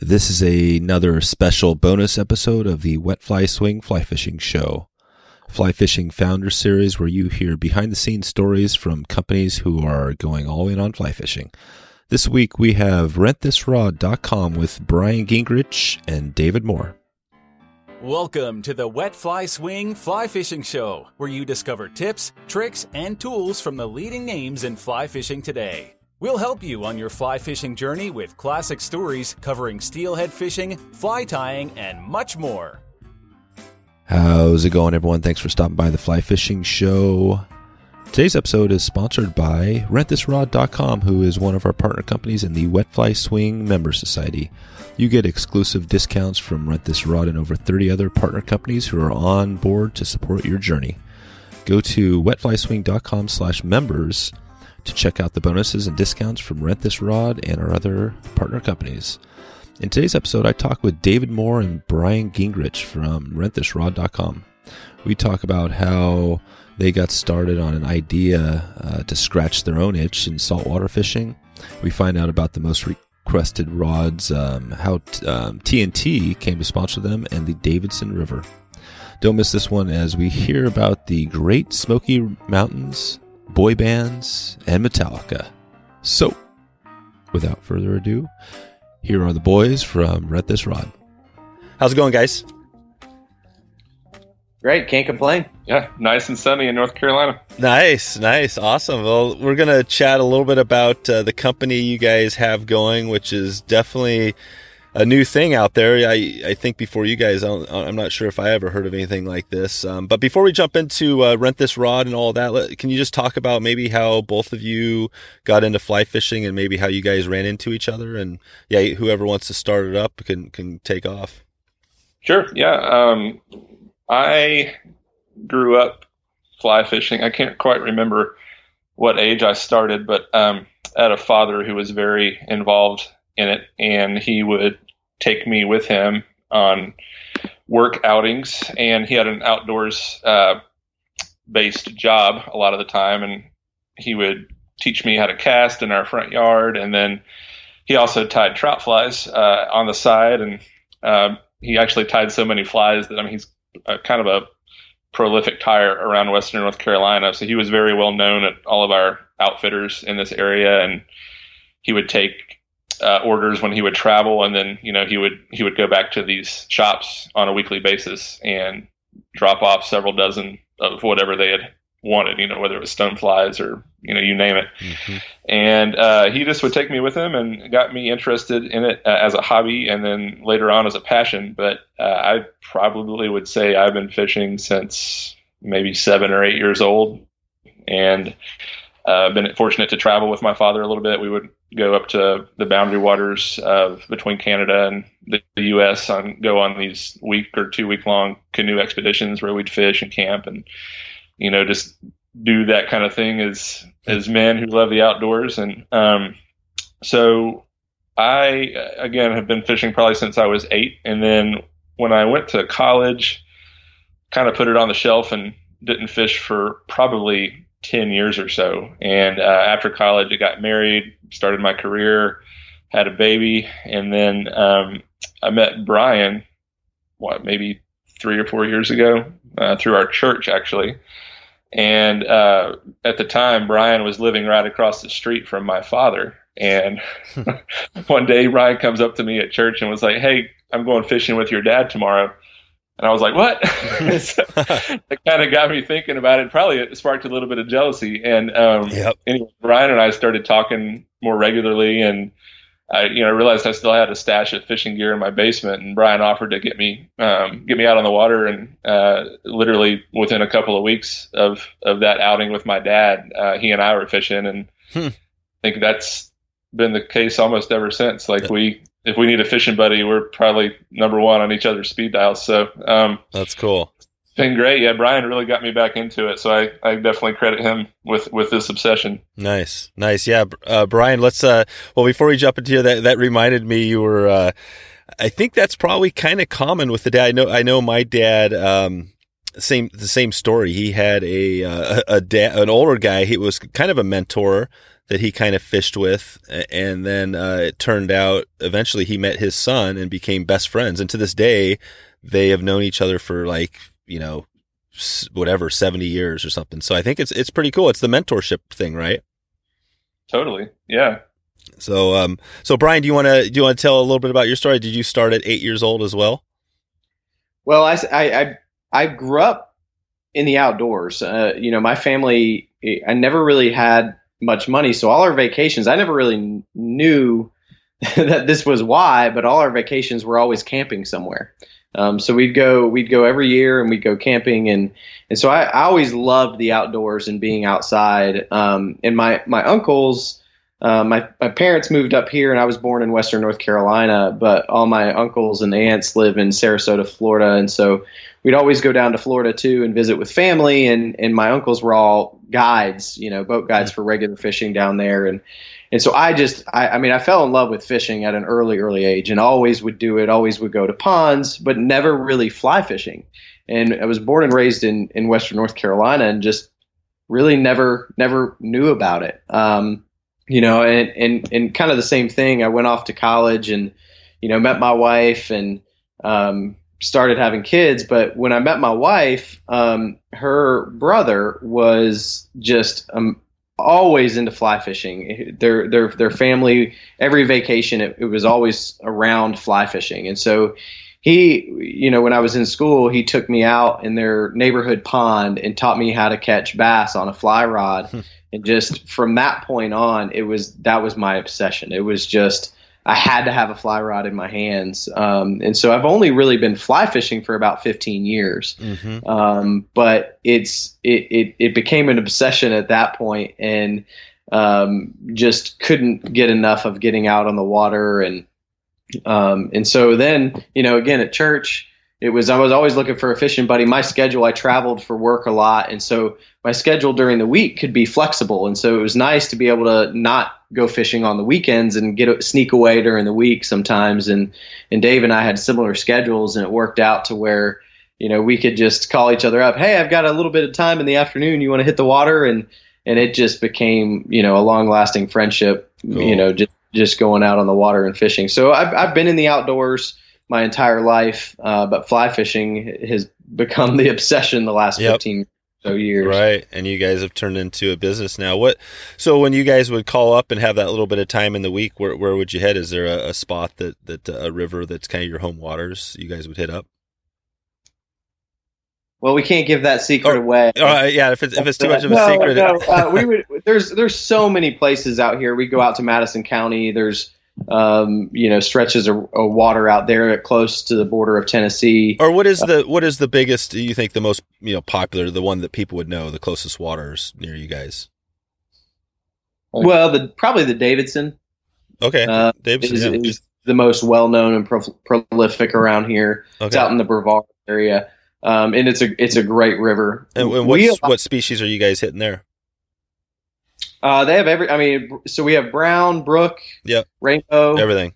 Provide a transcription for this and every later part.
This is a, another special bonus episode of the Wet Fly Swing Fly Fishing Show, Fly Fishing Founder Series, where you hear behind the scenes stories from companies who are going all in on fly fishing. This week we have rentthisrod.com with Brian Guengerich and David Moore. Welcome to the Wet Fly Swing Fly Fishing Show, where you discover tips, tricks, and tools from the leading names in fly fishing today. We'll help you on your fly fishing journey with classic stories covering steelhead fishing, fly tying, and much more. How's it going, everyone? Thanks for stopping by the Fly Fishing Show. Today's episode is sponsored by rentthisrod.com, who is one of our partner companies in the Wet Fly Swing Member Society. You get exclusive discounts from Rent This Rod and over 30 other partner companies who are on board to support your journey. Go to wetflyswing.com slash members to check out the bonuses and discounts from Rent This Rod and our other partner companies. In today's episode, I talk with David Moore and Brian Guengerich from rentthisrod.com. We talk about how they got started on an idea uh, to scratch their own itch in saltwater fishing. We find out about the most requested rods, um, how t- um, TNT came to sponsor them, and the Davidson River. Don't miss this one as we hear about the Great Smoky Mountains, boy bands, and Metallica. So, without further ado, here are the boys from Rent This Rod. How's it going, guys? Great, can't complain. Yeah, nice and sunny in North Carolina. Nice, nice, awesome. Well, we're gonna chat a little bit about uh, the company you guys have going, which is definitely a new thing out there. I I think before you guys, I'm not sure if I ever heard of anything like this. Um, but before we jump into uh, rent this rod and all that, let, can you just talk about maybe how both of you got into fly fishing and maybe how you guys ran into each other? And yeah, whoever wants to start it up can can take off. Sure. Yeah. Um, I grew up fly fishing. I can't quite remember what age I started, but um, I had a father who was very involved in it, and he would take me with him on work outings. And he had an outdoors uh, based job a lot of the time, and he would teach me how to cast in our front yard, and then he also tied trout flies uh, on the side, and uh, he actually tied so many flies that I mean he's a, kind of a prolific tire around Western North Carolina. So he was very well known at all of our outfitters in this area, and he would take uh, orders when he would travel, and then you know he would he would go back to these shops on a weekly basis and drop off several dozen of whatever they had wanted, you know, whether it was stoneflies or you know, you name it. Mm-hmm. And uh, he just would take me with him and got me interested in it uh, as a hobby, and then later on as a passion. But uh, I probably would say I've been fishing since maybe seven or eight years old, and uh, been fortunate to travel with my father a little bit. We would go up to the boundary waters of between Canada and the, the U.S. on go on these week or two week long canoe expeditions where we'd fish and camp and you know, just do that kind of thing as as men who love the outdoors. And um, so I again have been fishing probably since I was eight, and then when I went to college, kind of put it on the shelf and didn't fish for probably ten years or so. And uh, after college, I got married, started my career, had a baby, and then um, I met Brian. What maybe three or four years ago uh, through our church actually and uh, at the time, Brian was living right across the street from my father. And one day, Brian comes up to me at church and was like, "Hey, I'm going fishing with your dad tomorrow." And I was like, "What?" so it kind of got me thinking about it. Probably it sparked a little bit of jealousy. And um, yep. anyway, Brian and I started talking more regularly, and I, you know, realized I still had a stash of fishing gear in my basement, and Brian offered to get me um, get me out on the water. And uh, literally within a couple of weeks of of that outing with my dad, uh, he and I were fishing, and hmm. I think that's been the case almost ever since. Like we, if we need a fishing buddy, we're probably number one on each other's speed dials. So um, that's cool been great. Yeah, Brian really got me back into it, so I, I definitely credit him with with this obsession. Nice, nice. Yeah, uh, Brian. Let's. Uh, well, before we jump into here, that that reminded me you were. Uh, I think that's probably kind of common with the dad. I know. I know my dad. Um, same the same story. He had a uh, a dad, an older guy. He was kind of a mentor that he kind of fished with, and then uh, it turned out eventually he met his son and became best friends, and to this day they have known each other for like you know whatever 70 years or something. So I think it's it's pretty cool. It's the mentorship thing, right? Totally. Yeah. So um so Brian, do you want to do you want to tell a little bit about your story? Did you start at 8 years old as well? Well, I I I, grew up in the outdoors. Uh, you know, my family I never really had much money, so all our vacations, I never really knew that this was why, but all our vacations were always camping somewhere. Um, so we'd go we'd go every year and we'd go camping and and so I, I always loved the outdoors and being outside. Um, and my my uncles, uh, my my parents moved up here and I was born in Western North Carolina, but all my uncles and aunts live in Sarasota, Florida, and so we'd always go down to Florida too and visit with family. And and my uncles were all guides, you know, boat guides for regular fishing down there and and so I just, I, I, mean, I fell in love with fishing at an early, early age and always would do it, always would go to ponds, but never really fly fishing. And I was born and raised in, in Western North Carolina and just really never, never knew about it. Um, you know, and, and, and kind of the same thing. I went off to college and, you know, met my wife and, um, started having kids. But when I met my wife, um, her brother was just um, always into fly fishing. Their their their family every vacation it, it, was always around fly fishing, and so he you know when I was in school he took me out in their neighborhood pond and taught me how to catch bass on a fly rod, hmm. and just from that point on it was that was my obsession. It was just I had to have a fly rod in my hands. Um, and so I've only really been fly fishing for about 15 years. Mm-hmm. Um, but it's, it, it, it, became an obsession at that point and, um, just couldn't get enough of getting out on the water. And, um, and so then, you know, again at church, it was I was always looking for a fishing buddy. My schedule, I traveled for work a lot, and so my schedule during the week could be flexible, and so it was nice to be able to not go fishing on the weekends and get sneak away during the week sometimes. And and Dave and I had similar schedules, and it worked out to where you know we could just call each other up. Hey, I've got a little bit of time in the afternoon. You want to hit the water? And and it just became you know a long lasting friendship. Cool. You know, just just going out on the water and fishing. So I've I've been in the outdoors my entire life, uh, but fly fishing has become the obsession the last yep. 15 so years. Right. And you guys have turned into a business now. What, so when you guys would call up and have that little bit of time in the week, where, where would you head? Is there a, a spot that, that uh, a river that's kind of your home waters you guys would hit up? Well, we can't give that secret oh, away. Uh, yeah, if it's if it's too much of a no, secret, no, uh, we would. There's there's so many places out here. We go out to Madison County. There's um, you know, stretches of, of, water out there close to the border of Tennessee. Or what is the what is the biggest? Do you think the most you know popular, the one that people would know, the closest waters near you guys? Well, the probably the Davidson. Okay, uh, Davidson is, yeah. is, the most well known and pro- prolific around here. Okay. It's out in the Brevard area, um, and it's a it's a great river. And, and what species are you guys hitting there? Uh, they have every. I mean, so we have brown, brook, yep, rainbow, everything.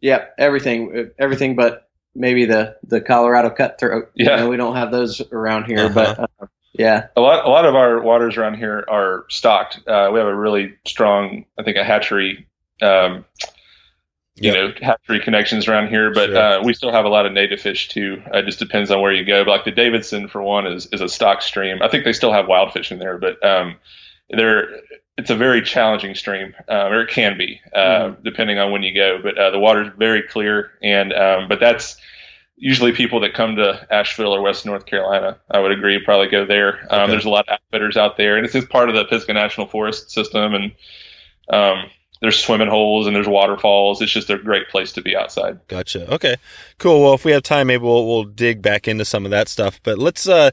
Yep, everything, everything, but maybe the the Colorado cutthroat. Yeah, you know, we don't have those around here, uh-huh. but uh, yeah, a lot a lot of our waters around here are stocked. Uh, we have a really strong, I think, a hatchery. Um, you yep. know, hatchery connections around here, but sure. uh, we still have a lot of native fish too. It just depends on where you go. But like the Davidson, for one, is is a stock stream. I think they still have wild fish in there, but um, they're it's a very challenging stream, uh, or it can be, uh, mm-hmm. depending on when you go. But uh, the water's very clear, and um, but that's usually people that come to Asheville or West North Carolina. I would agree, probably go there. Um, okay. There's a lot of outfitters out there, and it's just part of the Pisgah National Forest system, and um, there's swimming holes and there's waterfalls. It's just a great place to be outside. Gotcha. Okay, cool. Well, if we have time, maybe we'll we'll dig back into some of that stuff. But let's uh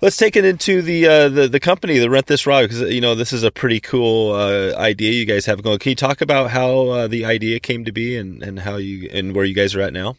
let's take it into the uh, the the company, the Rent This Rod, because you know this is a pretty cool uh, idea you guys have going. Can you talk about how uh, the idea came to be and and how you and where you guys are at now?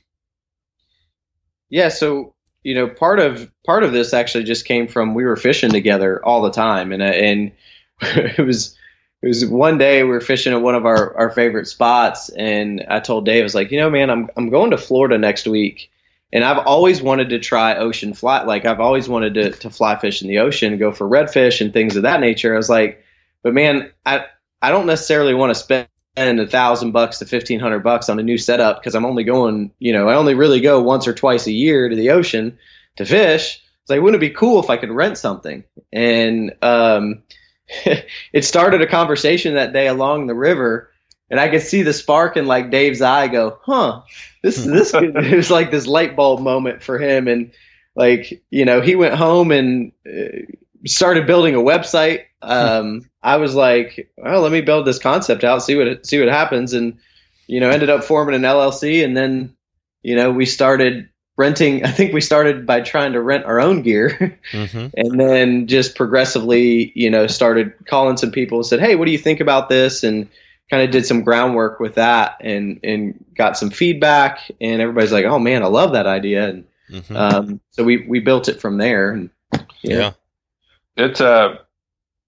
Yeah, so you know part of part of this actually just came from we were fishing together all the time, and uh, and it was. It was one day we were fishing at one of our, our favorite spots, and I told Dave, I was like, you know, man, I'm I'm going to Florida next week, and I've always wanted to try ocean fly. Like I've always wanted to, to fly fish in the ocean, go for redfish and things of that nature. I was like, but man, I, I don't necessarily want to spend a thousand bucks to fifteen hundred bucks on a new setup because I'm only going, you know, I only really go once or twice a year to the ocean to fish. It's like, wouldn't it be cool if I could rent something? And um, it started a conversation that day along the river, and I could see the spark in like Dave's eye go, huh? This this it was like this light bulb moment for him, and like you know he went home and uh, started building a website. Um, I was like, well, let me build this concept out, see what it, see what happens, and you know ended up forming an LLC, and then you know we started renting. I think we started by trying to rent our own gear, mm-hmm. and then just progressively, you know, started calling some people and said, hey, what do you think about this? And kind of did some groundwork with that and and got some feedback and everybody's like oh man i love that idea. And mm-hmm. um, so we we built it from there and yeah, yeah. it uh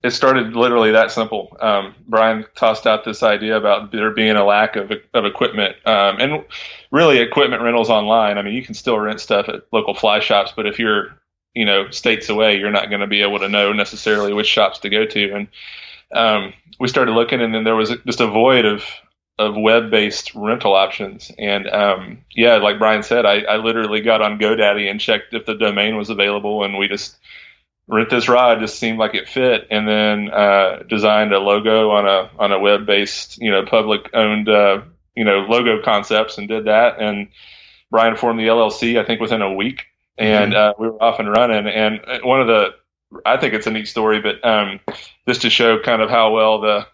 it started literally that simple. Um, brian tossed out this idea about there being a lack of of equipment um, and really equipment rentals online. I mean you can still rent stuff at local fly shops but if you're you know states away you're not going to be able to know necessarily which shops to go to. And um, we started looking, and then there was just a void of of web based rental options. And um, yeah, like Brian said, I, I literally got on GoDaddy and checked if the domain was available, and we just rent this rod just seemed like it fit, and then uh, designed a logo on a on a web based you know public owned uh, you know logo concepts and did that. And Brian formed the LLC I think within a week, and mm-hmm. uh, we were off and running. And one of the I think it's a neat story, but um, just to show kind of how well the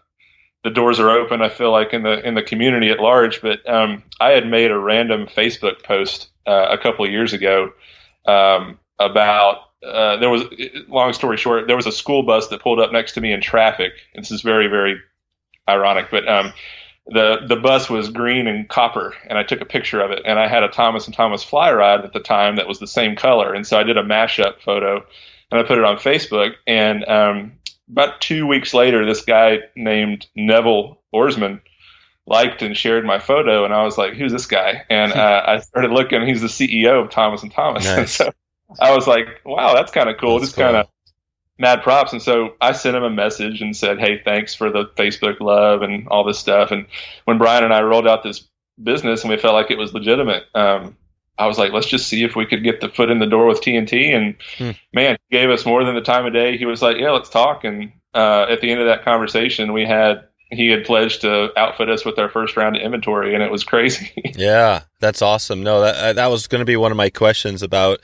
the doors are open. I feel like in the in the community at large. But um, I had made a random Facebook post uh, a couple years ago um, about uh, there was long story short there was a school bus that pulled up next to me in traffic. This is very very ironic, but um, the the bus was green and copper, and I took a picture of it, and I had a Thomas and Thomas fly rod at the time that was the same color, and so I did a mashup photo and I put it on Facebook. And um, about two weeks later, this guy named Neville Orsmond liked and shared my photo, and I was like, "Who's this guy?" And uh, I started looking. He's the CEO of Thomas and Thomas. Nice. And so I was like, "Wow, that's kind of cool." That's Just cool. kind of mad props. And so I sent him a message and said, "Hey, thanks for the Facebook love and all this stuff." And when Brian and I rolled out this business and we felt like it was legitimate, um, I was like, let's just see if we could get the foot in the door with TNT. And hmm. man, he gave us more than the time of day. He was like, yeah, let's talk. And uh, at the end of that conversation, we had he had pledged to outfit us with our first round of inventory, and it was crazy. yeah, that's awesome. No, that that was going to be one of my questions about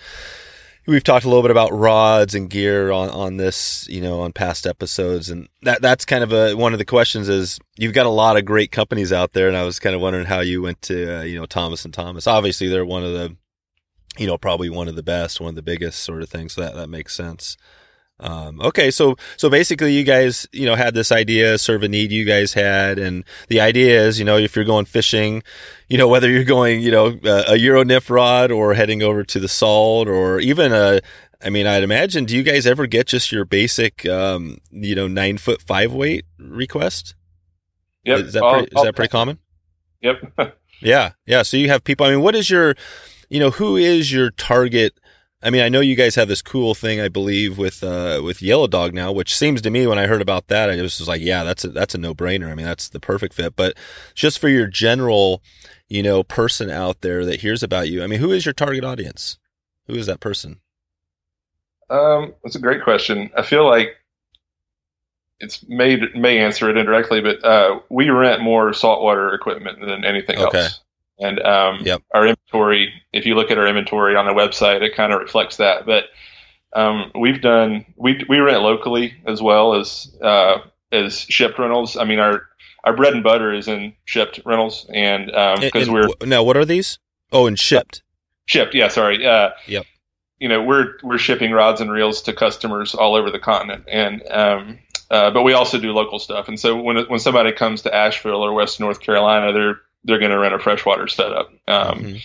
we've talked a little bit about rods and gear on, on this, you know, on past episodes. And that, that's kind of a, one of the questions is you've got a lot of great companies out there. And I was kind of wondering how you went to, uh, you know, Thomas and Thomas. Obviously they're one of the, you know, probably one of the best, one of the biggest sort of things. So that, that makes sense. Um, okay, so so basically, you guys, you know, had this idea, of a need you guys had, and the idea is, you know, if you're going fishing, you know, whether you're going, you know, a, a Euro nymph rod or heading over to the salt, or even a, I mean, I'd imagine, do you guys ever get just your basic, um, you know, nine foot five weight request? Yep. Is that pretty, is that pretty common? Yep. yeah, yeah. So you have people. I mean, what is your, you know, who is your target? I mean, I know you guys have this cool thing, I believe, with uh, with Yellow Dog now, which seems to me when I heard about that, I was just like, yeah, that's a, that's a no brainer. I mean, that's the perfect fit. But just for your general, you know, person out there that hears about you, I mean, who is your target audience? Who is that person? Um, that's a great question. I feel like it's may may answer it indirectly, but uh, we rent more saltwater equipment than anything okay. else. And um, yep. our inventory, if you look at our inventory on the website, it kind of reflects that. But um, we've done we we rent locally as well as uh, as shipped rentals. I mean our our bread and butter is in shipped rentals, and because um, we're now what are these? Oh, and shipped. shipped, yeah. Sorry. Uh, yep. You know we're we're shipping rods and reels to customers all over the continent, and um, uh, but we also do local stuff. And so when when somebody comes to Asheville or West North Carolina, they're they're going to rent a freshwater setup. Um, mm-hmm.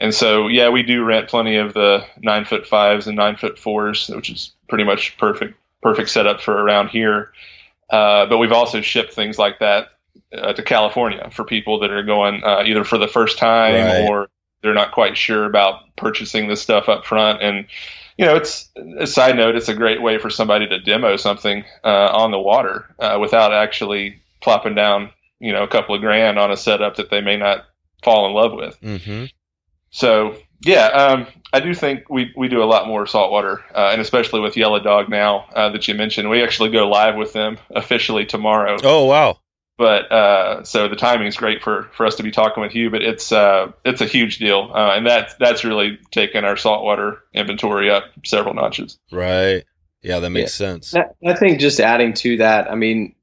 And so, yeah, we do rent plenty of the nine foot fives and nine foot fours, which is pretty much perfect, perfect setup for around here. Uh, but we've also shipped things like that uh, to California for people that are going uh, either for the first time right. or they're not quite sure about purchasing this stuff up front. And you know, it's a side note. It's a great way for somebody to demo something uh, on the water uh, without actually plopping down, you know, a couple of grand on a setup that they may not fall in love with. Mm-hmm. So yeah, um, I do think we, we do a lot more saltwater, uh, and especially with Yellow Dog now uh, that you mentioned, we actually go live with them officially tomorrow. Oh wow! But uh, so the timing is great for, for us to be talking with you, but it's uh, it's a huge deal, uh, and that's that's really taken our saltwater inventory up several notches. Right. Yeah, that makes yeah. sense. I think just adding to that, I mean,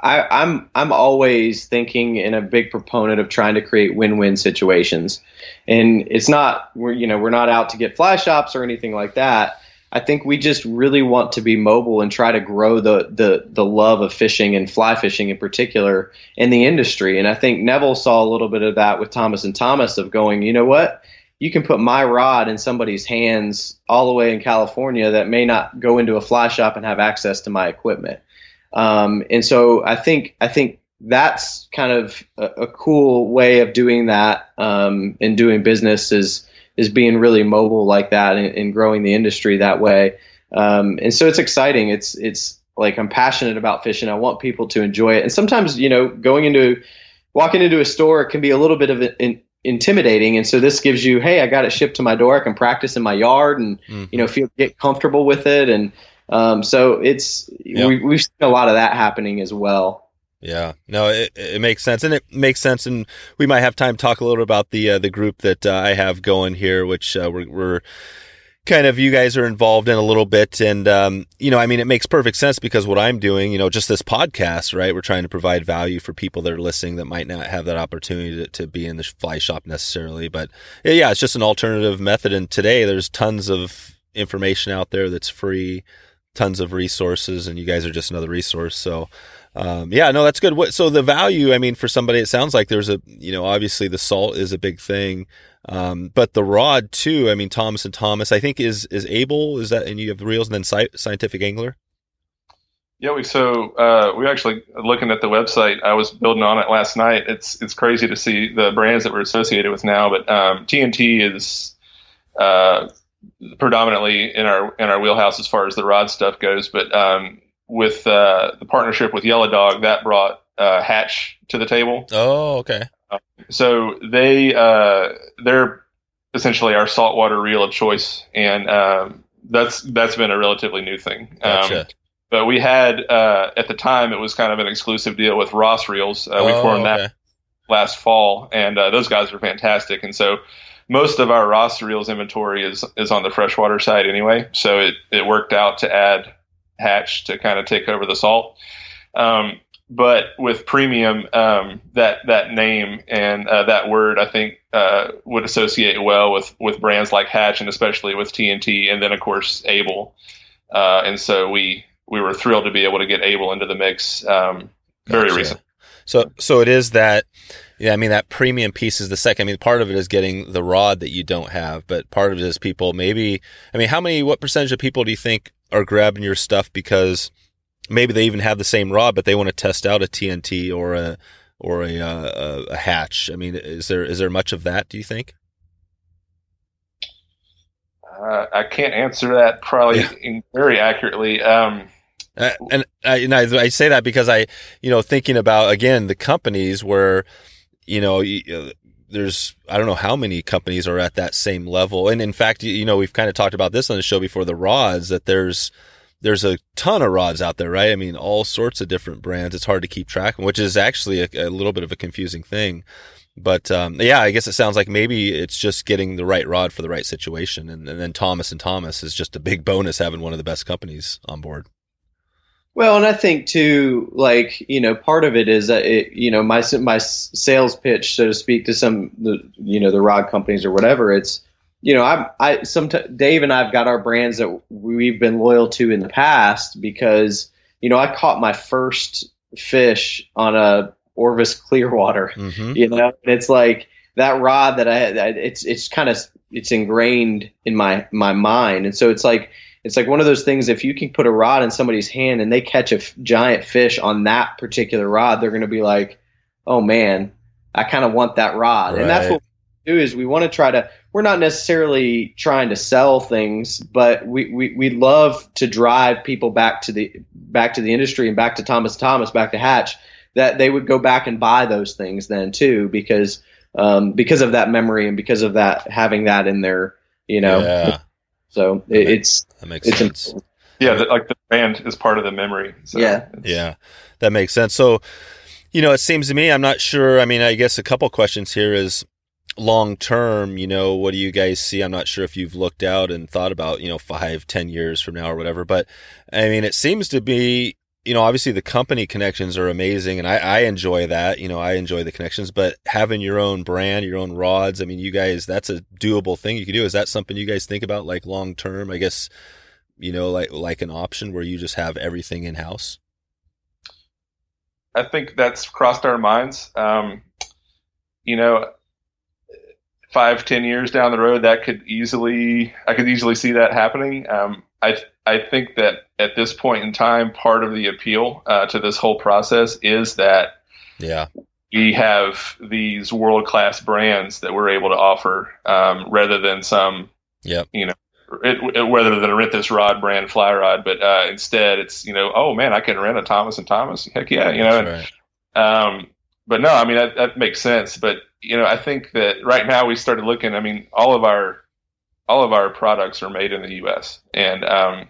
I, I'm I'm always thinking and a big proponent of trying to create win-win situations, and it's not we're you know we're not out to get fly shops or anything like that. I think we just really want to be mobile and try to grow the the the love of fishing and fly fishing in particular in the industry. And I think Neville saw a little bit of that with Thomas and Thomas of going, you know what, you can put my rod in somebody's hands all the way in California that may not go into a fly shop and have access to my equipment. Um, and so I think I think that's kind of a, a cool way of doing that um, and doing business is is being really mobile like that and, and growing the industry that way. Um, and so it's exciting. It's it's like I'm passionate about fishing. I want people to enjoy it. And sometimes you know going into walking into a store can be a little bit of an, intimidating. And so this gives you, hey, I got it shipped to my door. I can practice in my yard and mm-hmm. you know feel get comfortable with it and um, so it's yep. we, we've seen a lot of that happening as well. Yeah, no, it, it makes sense, and it makes sense, and we might have time to talk a little bit about the uh, the group that uh, I have going here, which uh, we're, we're, kind of you guys are involved in a little bit, and um, you know, I mean, it makes perfect sense because what I'm doing, you know, just this podcast, right? We're trying to provide value for people that are listening that might not have that opportunity to, to be in the fly shop necessarily, but yeah, it's just an alternative method, and today there's tons of information out there that's free tons of resources and you guys are just another resource. So, um, yeah, no, that's good. What, so the value, I mean, for somebody, it sounds like there's a, you know, obviously the salt is a big thing. Um, but the rod too, I mean, Thomas and Thomas, I think is, is Abel, is that, and you have the reels and then sci- scientific angler. Yeah, we so uh, we actually looking at the website. I was building on it last night. It's it's crazy to see the brands that we're associated with now. But um, TNT is uh, predominantly in our in our wheelhouse as far as the rod stuff goes. But um, with uh, the partnership with Yellow Dog, that brought uh, Hatch to the table. Oh, okay. Uh, so they uh, they're essentially our saltwater reel of choice, and um, that's that's been a relatively new thing. Gotcha. Um, but we had uh, at the time it was kind of an exclusive deal with Ross Reels. Uh, we oh, formed okay. that last fall, and those guys are fantastic. And so most of our Ross reels inventory is is on the freshwater side anyway, so it it worked out to add hatch to kind of take over the salt. Um, but with premium, um, that that name and uh, that word, I think, uh, would associate well with with brands like Hatch and especially with TNT, and then of course Abel. Uh, and so we we were thrilled to be able to get Abel into the mix um, very gotcha. recently. So so it is that yeah, I mean that premium piece is the second. I mean, part of it is getting the rod that you don't have, but part of it is people maybe. I mean, how many? What percentage of people do you think are grabbing your stuff because maybe they even have the same rod, but they want to test out a TNT or a or a, uh, a, a hatch? I mean, is there is there much of that? Do you think? Uh, I can't answer that probably yeah. very accurately. Um, uh, and I, and I, I say that because I, you know, thinking about again the companies where you know, there's I don't know how many companies are at that same level. And in fact, you know, we've kind of talked about this on the show before the rods that there's there's a ton of rods out there, right? I mean, all sorts of different brands. It's hard to keep track, which is actually a, a little bit of a confusing thing. But um, yeah, I guess it sounds like maybe it's just getting the right rod for the right situation, and, and then Thomas and Thomas is just a big bonus having one of the best companies on board. Well, and I think too, like you know, part of it is that it, you know my my sales pitch, so to speak, to some the you know the rod companies or whatever. It's you know I I sometimes Dave and I've got our brands that we've been loyal to in the past because you know I caught my first fish on a Orvis Clearwater. Mm-hmm. You know, and it's like that rod that I it's it's kind of it's ingrained in my my mind, and so it's like it's like one of those things if you can put a rod in somebody's hand and they catch a f- giant fish on that particular rod they're going to be like oh man i kind of want that rod right. and that's what we do is we want to try to we're not necessarily trying to sell things but we, we we love to drive people back to the back to the industry and back to thomas thomas back to hatch that they would go back and buy those things then too because um, because of that memory and because of that having that in their you know. Yeah. So That it, makes- it's That makes it's sense. important. Yeah, the, like the brand is part of the memory. So Yeah. Yeah, that makes sense. So, you know, it seems to me, I'm not sure. I mean, I guess a couple questions here is long term, you know, what do you guys see? I'm not sure if you've looked out and thought about, you know, five, ten years from now or whatever, but I mean, it seems to be, you know, obviously the company connections are amazing and I, I enjoy that, you know, I enjoy the connections, but having your own brand, your own rods, I mean, you guys, that's a doable thing you can do. Is that something you guys think about like long term? I guess, you know, like, like an option where you just have everything in house? I think that's crossed our minds. Um, you know, five, ten years down the road, that could easily, I could easily see that happening. Um, I, I think that at this point in time, part of the appeal uh, to this whole process is that Yeah. we have these world class brands that we're able to offer um, rather than some Yep. it, it, whether than a rent this rod brand fly rod, but uh, instead it's you know oh man I can rent a Thomas and Thomas heck yeah you know and, right. um, but no I mean that, that makes sense but you know I think that right now we started looking I mean all of our all of our products are made in the U.S. and um,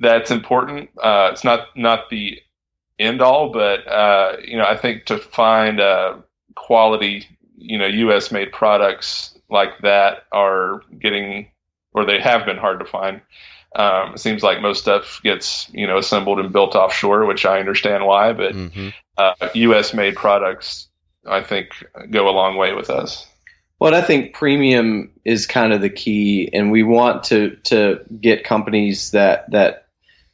that's important uh, it's not not the end all but uh, you know I think to find uh, quality you know U.S. made products like that are getting or they have been hard to find. Um, it seems like most stuff gets you know assembled and built offshore, which I understand why, but hmm uh, U.S. made products I think go a long way with us. Well, I think premium is kind of the key, and we want to to get companies that that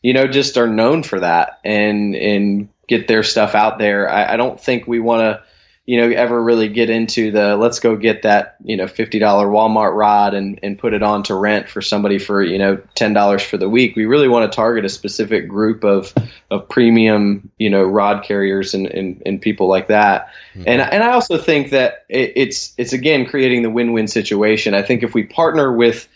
you know just are known for that and and get their stuff out there. I, I don't think we want to you know ever really get into the let's go get that you know fifty dollar Walmart rod and and put it on to rent for somebody for you know ten dollars for the week. We really want to target a specific group of of premium you know rod carriers and and, and people like that. Hmm. And and I also think that it, it's it's again creating the win-win situation. I think if we partner with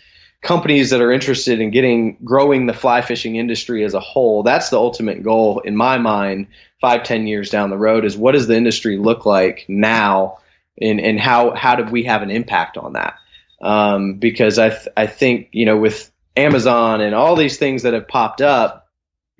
companies that are interested in getting growing the fly fishing industry as a whole, that's the ultimate goal in my mind. Five ten years down the road is what does the industry look like now, and and how how do we have an impact on that? Um, because I th- I think you know with Amazon and all these things that have popped up,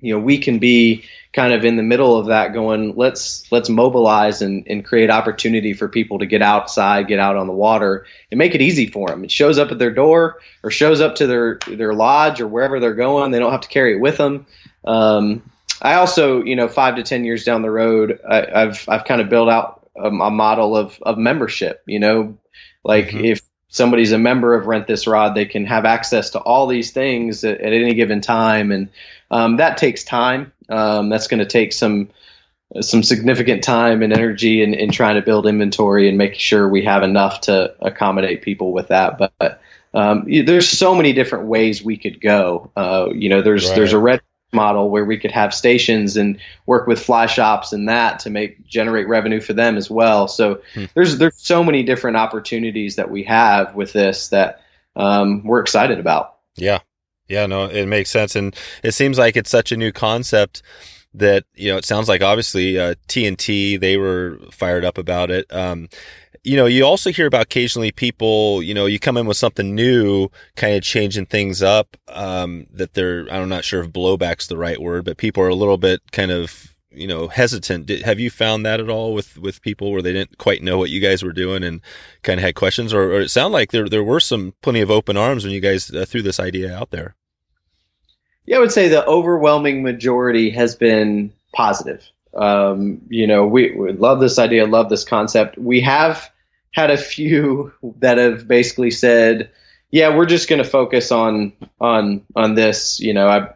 you know we can be kind of in the middle of that going let's let's mobilize and, and create opportunity for people to get outside get out on the water and make it easy for them. It shows up at their door or shows up to their their lodge or wherever they're going. They don't have to carry it with them. Um, i also you know five to ten years down the road I, i've i've kind of built out a, a model of of membership you know like Mhm. if somebody's a member of rent this rod they can have access to all these things at, at any given time and um, that takes time. Um, that's going to take some some significant time and energy in, in trying to build inventory and making sure we have enough to accommodate people with that. But um, there's so many different ways we could go. Uh, you know, there's Right. there's a red model where we could have stations and work with fly shops and that to make generate revenue for them as well. So Hmm. there's there's so many different opportunities that we have with this that um, we're excited about. Yeah. Yeah, no, it makes sense. And it seems like it's such a new concept that, you know, it sounds like obviously uh, TNT, they were fired up about it. Um, you know, you also hear about occasionally people, you know, you come in with something new, kind of changing things up, um, that they're, I'm not sure if blowback's the right word, but people are a little bit kind of, you know, hesitant. Did, have you found that at all with, with people where they didn't quite know what you guys were doing and kind of had questions or, or it sounded like there, there were some plenty of open arms when you guys uh, threw this idea out there. Yeah, I would say the overwhelming majority has been positive. Um, you know, we, we love this idea, love this concept. We have had a few that have basically said, "Yeah, we're just going to focus on on on this." You know, I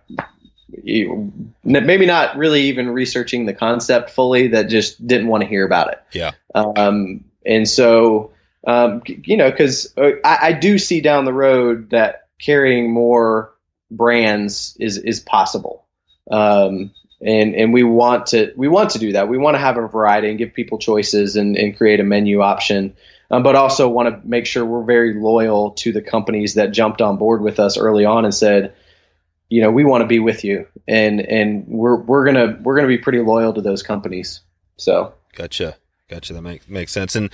maybe not really even researching the concept fully. That just didn't want to hear about it. Yeah. Um, and so, um, you know, because I, I do see down the road that carrying more brands is is possible. Um, and and we want to we want to do that. We want to have a variety and give people choices and, and create a menu option, um, but also want to make sure we're very loyal to the companies that jumped on board with us early on and said, you know, we want to be with you, and and we're we're gonna we're gonna be pretty loyal to those companies. So gotcha. Gotcha. That makes makes sense. And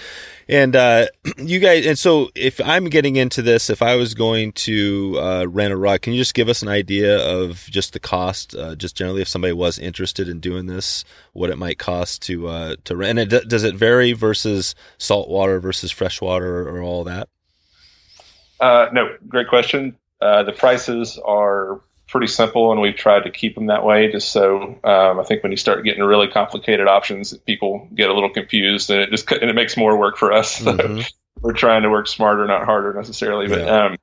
and uh, you guys, and so if I'm getting into this, if I was going to uh, rent a rod, can you just give us an idea of just the cost, uh, just generally, if somebody was interested in doing this, what it might cost to uh, to rent? And it, does it vary versus salt water versus fresh water or all that? Uh, no, great question. Uh, the prices are pretty simple, and we've tried to keep them that way. Just so um, I think when you start getting really complicated options, people get a little confused, and it just and it makes more work for us. Mm-hmm. we're trying to work smarter, not harder necessarily. But yeah. um,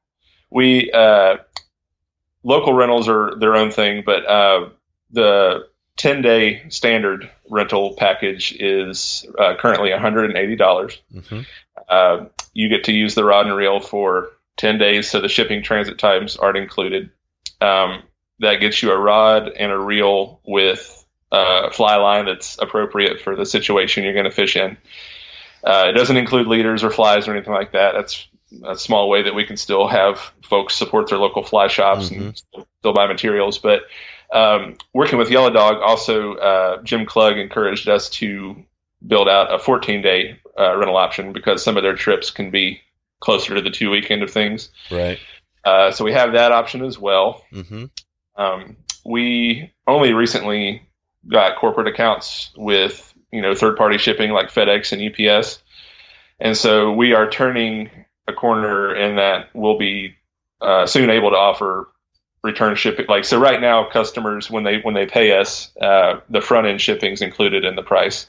we uh, local rentals are their own thing, but uh, the 10 day standard rental package is uh, currently 180. dollars mm-hmm. uh, you get to use the rod and reel for 10 days, so the shipping transit times aren't included. Um, that gets you a rod and a reel with a fly line that's appropriate for the situation you're going to fish in. Uh, it doesn't include leaders or flies or anything like that. That's a small way that we can still have folks support their local fly shops mm-hmm. and still, still, buy materials. But um, working with Yellow Dog, also uh, Jim Klug encouraged us to build out a 14 day uh, rental option because some of their trips can be closer to the two weekend of things. Right. Uh, so we have that option as well. Mm-hmm. Um, we only recently got corporate accounts with you know third party shipping like FedEx and UPS, and so we are turning a corner in that we'll be uh, soon able to offer return shipping. Like so, right now, customers when they when they pay us, uh, the front end shipping is included in the price,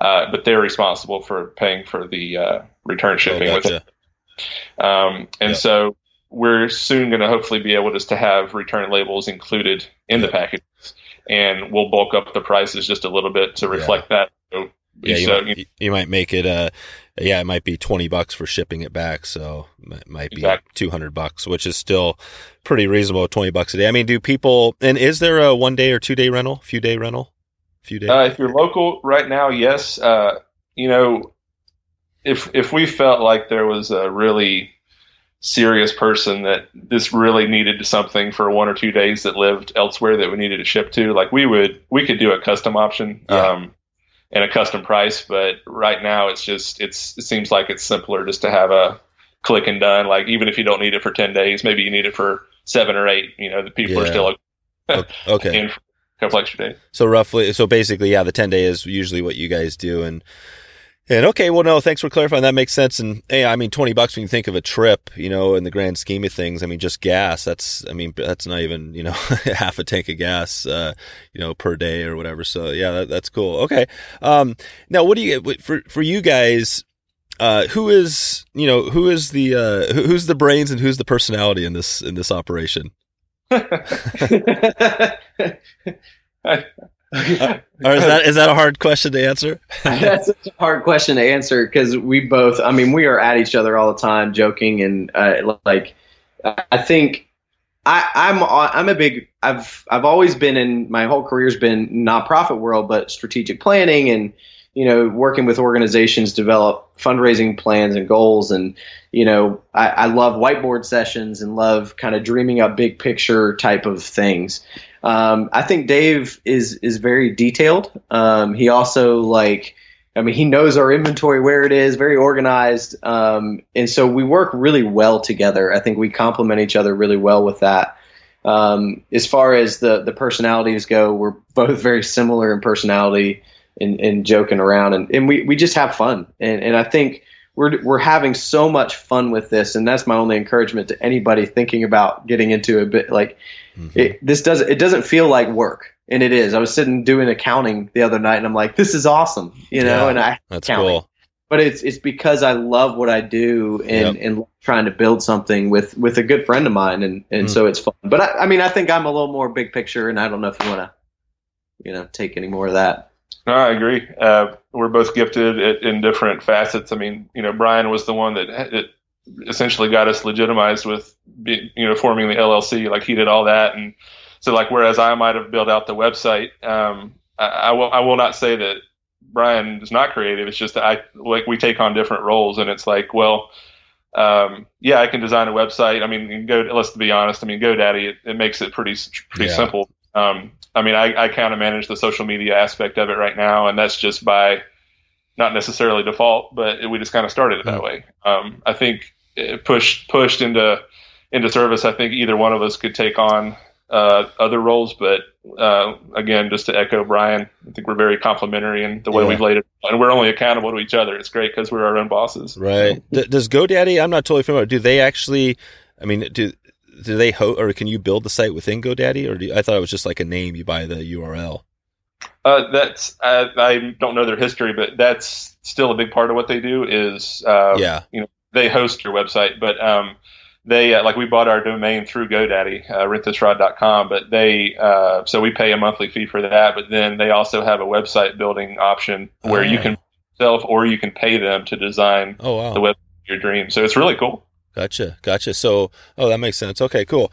uh, but they're responsible for paying for the uh, return shipping oh, gotcha. with it. Um, and yep. so we're soon going to hopefully be able just to have return labels included in the packages, and we'll bulk up the prices just a little bit to reflect yeah. that. So, yeah, you, so, might, you, might, make it uh yeah, it might be 20 bucks for shipping it back, so it might be exactly. 200 bucks, which is still pretty reasonable 20 bucks a day. I mean, do people and is there a one day or two day rental, few day rental? Few days? Uh, if you're local right now, yes. Uh, you know, if if we felt like there was a really serious person that this really needed something for one or two days that lived elsewhere that we needed to ship to, like we would, we could do a custom option yeah. um, and a custom price. But right now, it's just it's it seems like it's simpler just to have a click and done. Like even if you don't need it for ten days, maybe you need it for seven or eight. You know, the people yeah. are still okay. a couple extra days. So roughly, so basically, yeah, the ten day is usually what you guys do, and and okay, well, no, thanks for clarifying. That makes sense. And hey, I mean, 20 bucks when you think of a trip, you know, in the grand scheme of things, I mean, just gas, that's, I mean, that's not even, you know, half a tank of gas, uh, you know, per day or whatever. So yeah, that, that's cool. Okay. Um, now what do you get for, for you guys? Uh, who is, you know, who is the, uh, who's the brains and who's the personality in this, in this operation? uh, or is that is that a hard question to answer? That's a hard question to answer because we both. I mean, we are at each other all the time, joking and uh, like. I think I, I'm I'm a big. I've I've always been in my whole career's been nonprofit world, but strategic planning and you know working with organizations develop fundraising plans and goals and you know I, I love whiteboard sessions and love kind of dreaming up big picture type of things um, I think Dave is is very detailed. Um, he also like, I mean, he knows our inventory where it is, very organized, um, and so we work really well together. I think we complement each other really well with that. Um, as far as the the personalities go, we're both very similar in personality and, and joking around, and, and we, we just have fun. And and I think we're we're having so much fun with this, and that's my only encouragement to anybody thinking about getting into a bit like Mm-hmm. It, this does it doesn't feel like work, and it is. I was sitting doing accounting the other night, and I'm like, this is awesome, you know. Yeah, and I that's cool. But it's it's because I love what I do and yep. and trying to build something with with a good friend of mine, and and mm. so it's fun. But I, I mean, I think I'm a little more big picture, and I don't know if you want to, you know, take any more of that. No, I agree. Uh, we're both gifted at, in different facets. I mean, you know, Brian was the one that, that essentially got us legitimized with you know forming the LLC. Like he did all that, and so like whereas I might have built out the website, um, I, I, will I will not say that Brian is not creative. It's just that I like we take on different roles, and it's like well. Um, yeah, I can design a website. I mean, go. Let's be honest. I mean, GoDaddy it, it makes it pretty pretty yeah. simple. Um, I mean, I, I kind of manage the social media aspect of it right now, and that's just by not necessarily default, but it, we just kind of started it that way. Um, I think pushed pushed into into service. I think either one of us could take on uh, other roles, but uh, again, just to echo Brian, I think we're very complimentary in the way Yeah. we've laid it, and we're only accountable to each other. It's great because we're our own bosses. Right. Does GoDaddy? I'm not totally familiar. Do they actually? I mean, do do they ho- or can you build the site within GoDaddy, or do you, I thought it was just like a name you buy the URL? Uh, that's I, I don't know their history, but that's still a big part of what they do. Is uh, yeah. They host your website, but um, they uh, like we bought our domain through GoDaddy, uh, rentthisrod.com, but they uh, so we pay a monthly fee for that. But then they also have a website building option where you Oh. can self or you can pay them to design Oh wow. the web of your dream. So it's really cool. Gotcha. Gotcha. So, oh, that makes sense. Okay, cool.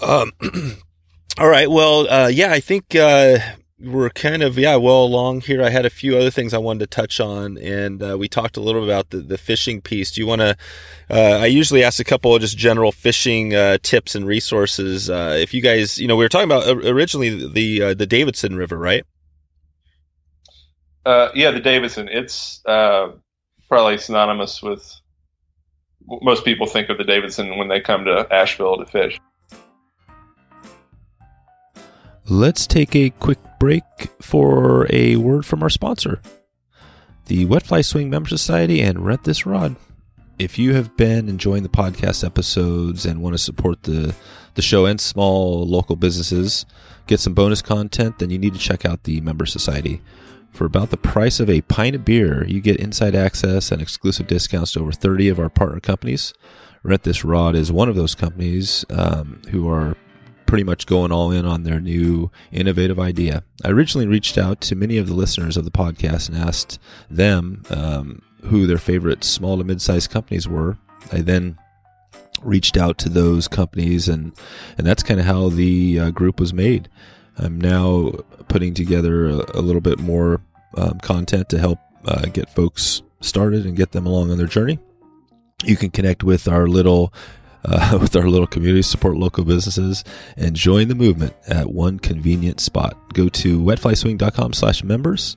Um, all right. Well, uh, yeah, I think, uh, we're kind of, yeah, well along here. I had a few other things I wanted to touch on and, uh, we talked a little bit about the, the fishing piece. Do you want to, uh, I usually ask a couple of just general fishing, uh, tips and resources. Uh, if you guys, you know, we were talking about originally the, uh, the Davidson River, right? Uh, yeah, the Davidson. It's probably synonymous with most people think of the Davidson when they come to Asheville to fish. Let's take a quick break for a word from our sponsor, the Wet Fly Swing Member Society and Rent This Rod. If you have been enjoying the podcast episodes and want to support the, the show and small local businesses, get some bonus content, then you need to check out the Member Society. For about the price of a pint of beer, you get inside access and exclusive discounts to over 30 of our partner companies. Rent This Rod is one of those companies um, who are pretty much going all in on their new innovative idea. I originally reached out to many of the listeners of the podcast and asked them um, who their favorite small to mid-sized companies were. I then reached out to those companies, and and that's kind of how the uh, group was made. I'm now putting together a, a little bit more um, content to help uh, get folks started and get them along on their journey. You can connect with our little uh, with our little community, support local businesses, and join the movement at one convenient spot. Go to wetflyswing.com slash members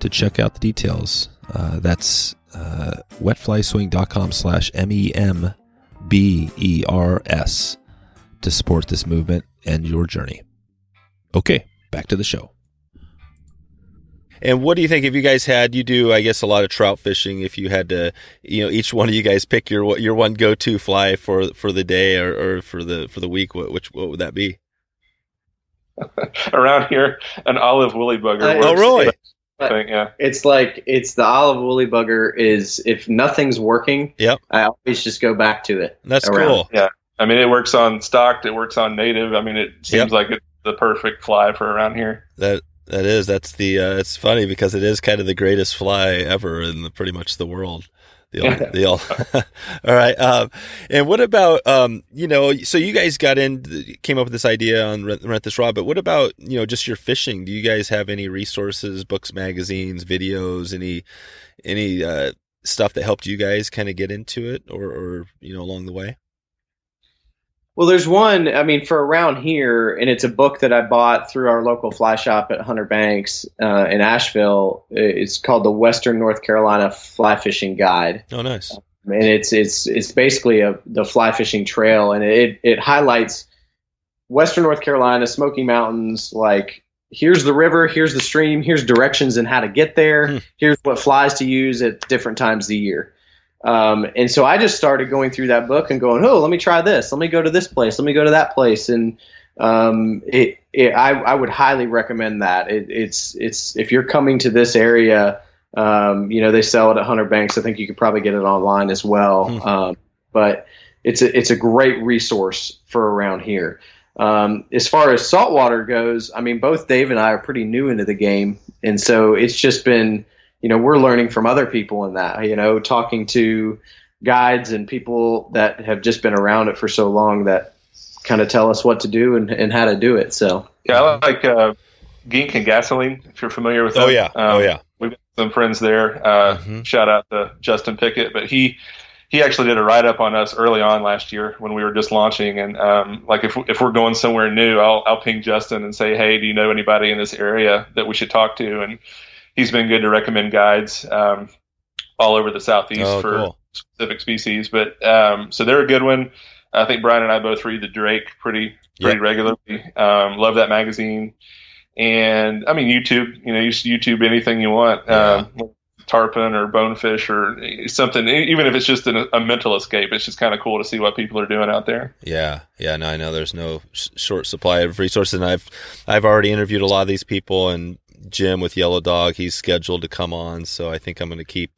to check out the details. Uh, that's uh, wetflyswing.com slash M-E-M-B-E-R-S to support this movement and your journey. Okay, back to the show. And what do you think if you guys had you do I guess a lot of trout fishing if you had to you know each one of you guys pick your your one go to fly for for the day or, or for the for the week what which what would that be? Around here, an olive woolly bugger. Uh, works. Oh really? I think, yeah. It's like it's the olive woolly bugger is if nothing's working, Yep. I always just go back to it. That's around. cool. Yeah. I mean, it works on stocked. It works on native. I mean, it seems like it's the perfect fly for around here. That that is that's the uh, it's funny because it is kind of the greatest fly ever in the, pretty much the world. The old, the old. all right. Um, and what about um, you know? So you guys got in, came up with this idea on rent, rent this rod. But what about you know just your fishing? Do you guys have any resources, books, magazines, videos, any any uh, stuff that helped you guys kind of get into it, or or you know along the way? Well, there's one, I mean, for around here, and it's a book that I bought through our local fly shop at Hunter Banks uh, in Asheville. It's called the Western North Carolina Fly Fishing Guide. Oh, nice. and it's it's it's basically a the fly fishing trail, and it it highlights Western North Carolina, Smoky Mountains. Like here's the river, here's the stream, here's directions and how to get there. Hmm. Here's what flies to use at different times of the year. Um, and so I just started going through that book and going, oh, let me try this. Let me go to this place. Let me go to that place. And um, it, it I, I would highly recommend that. It, it's it's if you're coming to this area. Um, you know, they sell it at Hunter Banks. I think you could probably get it online as well. Hmm. Um, but it's a, it's a great resource for around here. Um, as far as saltwater goes, I mean, both Dave and I are pretty new into the game. And so it's just been, you know, we're learning from other people in that, you know, talking to guides and people that have just been around it for so long that kind of tell us what to do and, and how to do it. So, Yeah, I like uh, Gink and Gasoline. If you're familiar with them. Oh yeah. Um, oh yeah. We've got some friends there. Uh, Mhm. Shout out to Justin Pickett, but he he actually did a write up on us early on last year when we were just launching. And um, like if if we're going somewhere new, I'll I'll ping Justin and say, hey, do you know anybody in this area that we should talk to? And he's been good to recommend guides um, all over the southeast oh, for cool. specific species. But um, so they're a good one. I think Brian and I both read the Drake pretty pretty yep. regularly. Um, love that magazine. And I mean, YouTube, you know, you YouTube anything you want. Yeah. Um, tarpon or bonefish or something even if it's just a, a mental escape it's just kind of cool to see what people are doing out there yeah yeah no i know there's no sh- short supply of resources and i've i've already interviewed a lot of these people and jim with yellow dog he's scheduled to come on so i think i'm going to keep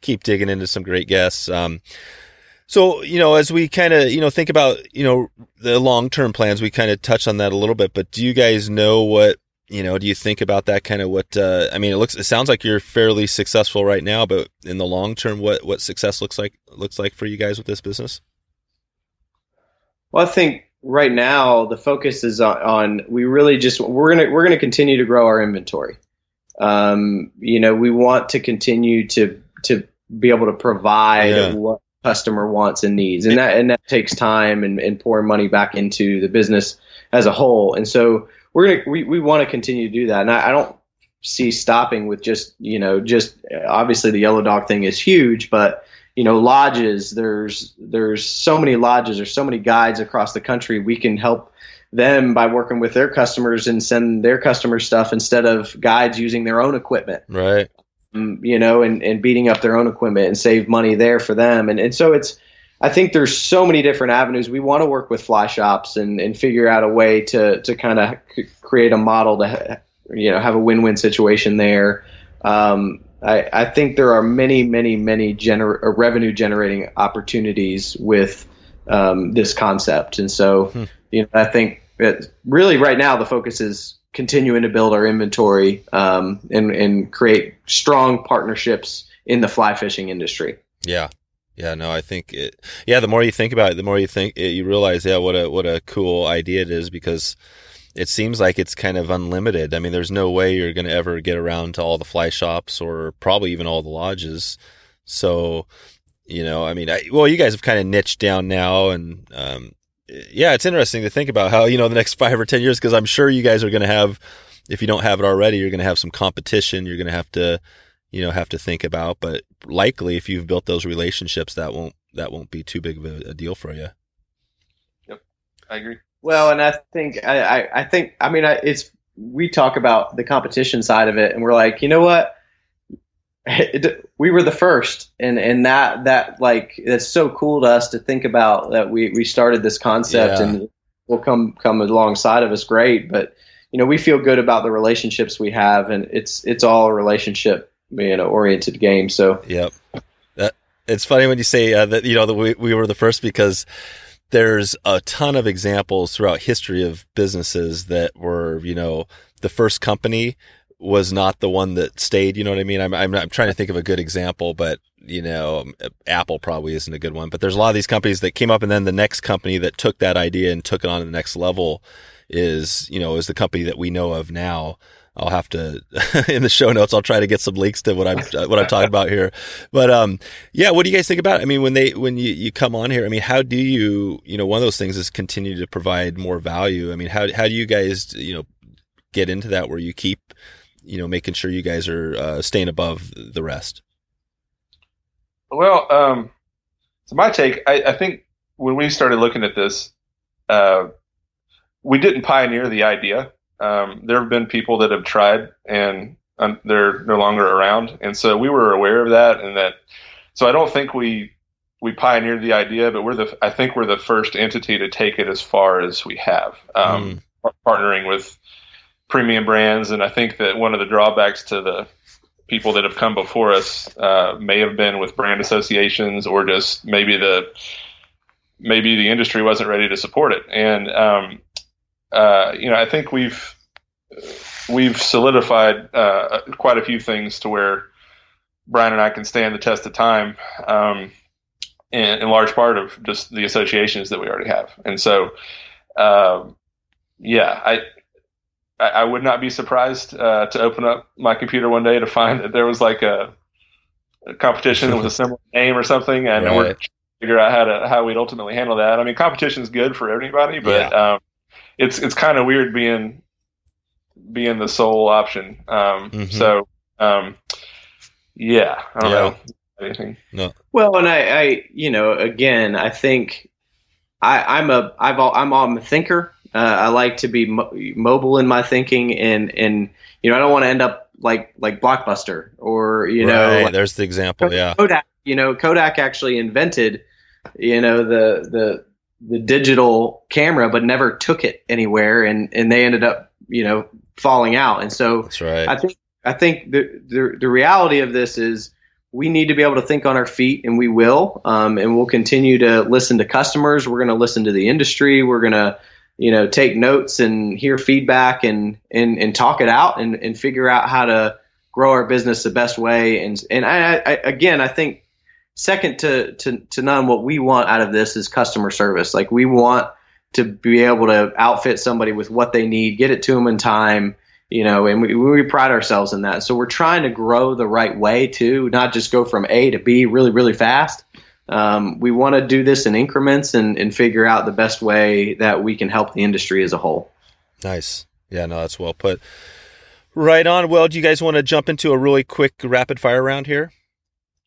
keep digging into some great guests um, so, you know, as we kind of, you know, think about, you know, the long term plans, we kind of touched on that a little bit, but do you guys know what you know, do you think about that kind of what, uh, I mean, it looks, it sounds like you're fairly successful right now, but in the long term, what, what success looks like, looks like for you guys with this business? Well, I think right now the focus is on, on we really just, we're going to, we're to continue to grow our inventory. Um, you know, we want to continue to, to be able to provide yeah. what customer wants and needs. And that, and that takes time and, and pouring money back into the business as a whole. And so, we're gonna we, we want to continue to do that, and I, I don't see stopping with just you know just obviously the yellow dog thing is huge, but you know lodges. There's there's so many lodges. There's so many guides across the country. We can help them by working with their customers and send their customer stuff instead of guides using their own equipment. Right. Um, you know and, and beating up their own equipment and save money there for them. And, and so it's I think there's so many different avenues. We want to work with fly shops and, and figure out a way to, to kind of create a model to, you know, have a win-win situation there. Um, I, I think there are many, many, many gener- uh, revenue generating opportunities with um, this concept. And so, hmm. you know, I think that really right now the focus is continuing to build our inventory um, and, and create strong partnerships in the fly fishing industry. Yeah. Yeah, no, I think it, yeah, the more you think about it, the more you think it, you realize, yeah, what a, what a cool idea it is because it seems like it's kind of unlimited. I mean, there's no way you're going to ever get around to all the fly shops or probably even all the lodges. So, you know, I mean, I, well, you guys have kind of niched down now and, um, yeah, it's interesting to think about how, you know, the next five or 10 years, because I'm sure you guys are going to have, if you don't have it already, you're going to have some competition. You're going to have to, you know have to think about but likely if you've built those relationships that won't that won't be too big of a, a deal for you yep i agree well and i think i i, I think i mean it's we talk about the competition side of it and we're like you know what it, we were the first and and that that like it's so cool to us to think about that we we started this concept yeah. and will come come alongside of us great but you know we feel good about the relationships we have and it's it's all a relationship you know oriented game. So yep, that, it's funny when you say uh, that you know that we we were the first because there's a ton of examples throughout history of businesses that were you know the first company was not the one that stayed. You know what I mean? I'm, I'm, I'm trying to think of a good example, but you know, um, Apple probably isn't a good one, but there's a lot of these companies that came up and then the next company that took that idea and took it on to the next level is, you know, is the company that we know of now. I'll have to in the show notes. I'll try to get some links to what I'm what I'm talking about here. But um, yeah, what do you guys think about? It? I mean, when they when you, you come on here, I mean, how do you you know one of those things is continue to provide more value. I mean, how how do you guys you know get into that where you keep you know making sure you guys are uh, staying above the rest? Well, um, so my take, I, I think when we started looking at this, uh, we didn't pioneer the idea um, there have been people that have tried and um, they're no longer around, and so we were aware of that, and that. So I don't think we we pioneered the idea, but we're the I think we're the first entity to take it as far as we have, um, mm. partnering with premium brands, and I think that one of the drawbacks to the people that have come before us uh, may have been with brand associations or just maybe the maybe the industry wasn't ready to support it, and um, uh, you know, I think we've we've solidified uh, quite a few things to where Brian and I can stand the test of time, um, in, in, large part of just the associations that we already have. And so, uh, yeah, I, I would not be surprised uh, to open up my computer one day to find that there was like a competition with a similar name or something, and Right. we're to figure out how to how we'd ultimately handle that. I mean, competition is good for everybody, but um, it's it's kind of weird being being the sole option. Um, Mhm. So, um, yeah, I don't Yeah. know anything. Well, and I, I, you know, again, I think I, I'm a, I've, al- I'm, I'm a thinker. Uh, I like to be mo- mobile in my thinking, and and you know, I don't want to end up like like Blockbuster or you know, right. like There's the example. Yeah. Kodak. You know, Kodak actually invented, you know, the the the digital camera, but never took it anywhere, and and they ended up, you know, falling out. And so That's right. I think I think the, the the reality of this is we need to be able to think on our feet, and we will, um, and we'll continue to listen to customers. We're going to listen to the industry. We're going to you know take notes and hear feedback and and and talk it out and and figure out how to grow our business the best way. And and I, I again I think second to to to none what we want out of this is customer service. Like we want to be able to outfit somebody with what they need, get it to them in time you know, and we, we pride ourselves in that. So we're trying to grow the right way too, not just go from A to B really, really fast. Um, we want to do this in increments and, and figure out the best way that we can help the industry as a whole. Nice. Yeah, no, that's well put. Right on. Well, do you guys want to jump into a really quick rapid fire round here?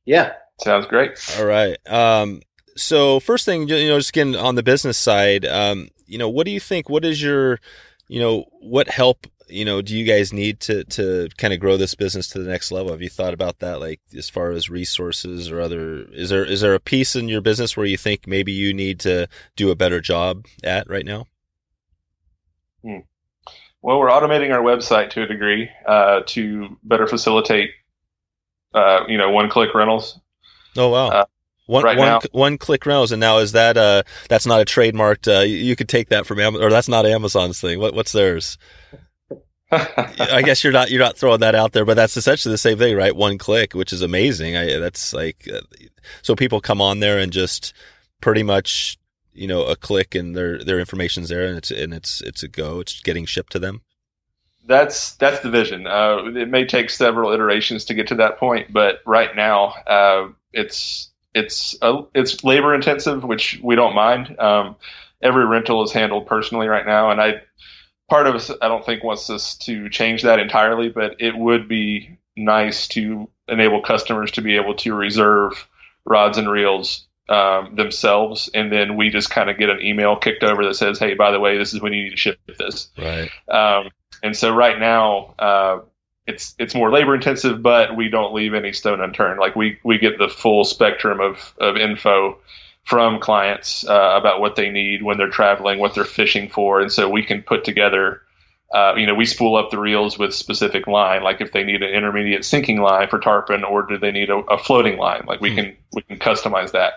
Yeah. Sounds great. All right. Um, so first thing, you know, just getting on the business side, um, you know, what do you think? What is your, you know, what help, you know, do you guys need to, to kind of grow this business to the next level? Have you thought about that? Like as far as resources or other, is there, is there a piece in your business where you think maybe you need to do a better job at right now? Well, we're automating our website to a degree uh, to better facilitate, uh, you know, one-click rentals. Oh, wow. Uh, one, right one, now- one click rentals. And now is that, uh, that's not a trademarked, uh, you, you could take that from Amazon, or that's not Amazon's thing. What, what's theirs? I guess you're not you're not throwing that out there, but that's essentially the same thing, right? One click, which is amazing. I, that's like uh, so people come on there and just pretty much you know a click and their their information's there and it's and it's it's a go. It's getting shipped to them. that's that's the vision. Uh, it may take several iterations to get to that point, but right now uh, it's it's uh, it's labor intensive, which we don't mind. Um, every rental is handled personally right now, and I part of us I don't think wants us to change that entirely, but it would be nice to enable customers to be able to reserve rods and reels um, themselves, and then we just kind of get an email kicked over that says, "Hey, by the way, this is when you need to ship this." Right. Um, and so right now, uh, it's it's more labor intensive, but we don't leave any stone unturned. Like we we get the full spectrum of of info from clients uh, about what they need when they're traveling, what they're fishing for, and so we can put together. Uh, you know, we spool up the reels with specific line, like if they need an intermediate sinking line for tarpon, or do they need a, a floating line? Like we Hmm. can we can customize that.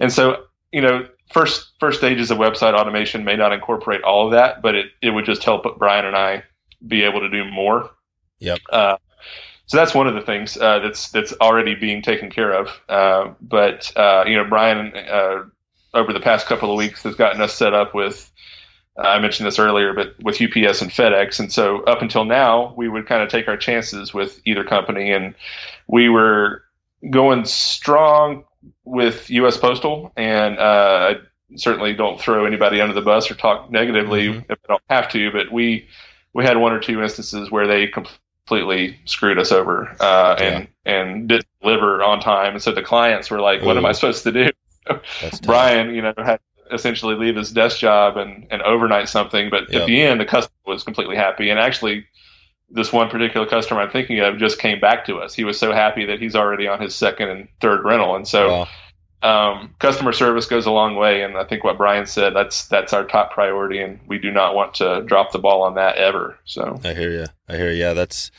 And so, you know, first first stages of website automation may not incorporate all of that, but it, it would just help Brian and I be able to do more. Yep. Uh, so that's one of the things uh, that's that's already being taken care of. Uh, but uh, you know, Brian uh, over the past couple of weeks has gotten us set up with. uh, I mentioned this earlier, but with UPS and FedEx, and so up until now, we would kind of take our chances with either company, and we were going strong with U.S. Postal, and uh, I certainly don't throw anybody under the bus or talk negatively Mhm. if I don't have to. But we we had one or two instances where they completely screwed us over uh, and and didn't deliver on time, and so the clients were like, "What am I supposed to do?" Brian, you know, had to essentially leave his desk job and, and overnight something. But Yep. at the end, the customer was completely happy. And actually, this one particular customer I'm thinking of just came back to us. He was so happy that he's already on his second and third rental. And so, Wow. Um, customer service goes a long way. And I think what Brian said, that's, that's our top priority. And we do not want to drop the ball on that ever. So, I hear you. I hear you. Yeah, that's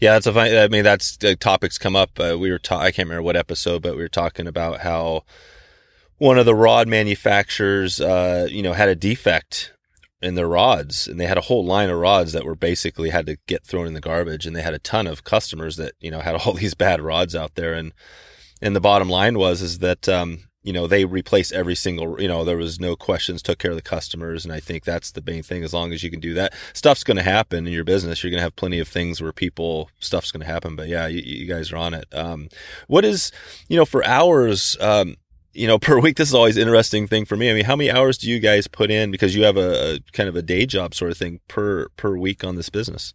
yeah, that's a fine. I mean, that's uh, topics come up. Uh, we were ta- I can't remember what episode, but we were talking about how one of the rod manufacturers, uh, you know, had a defect in their rods, and they had a whole line of rods that were basically had to get thrown in the garbage, and they had a ton of customers that you know had all these bad rods out there, and and the bottom line was is that um, you know they replace every single you know there was no questions took care of the customers. And i think that's the main thing. As long as you can do that stuff's going to happen in your business. You're going to have plenty of things where people stuff's going to happen. But yeah you, you, guys are on it. Um, what is you know for hours um, you know per week this is always interesting thing for me. I mean how many hours do you guys put in? Because you have a, a kind of a day job sort of thing per per week on this business.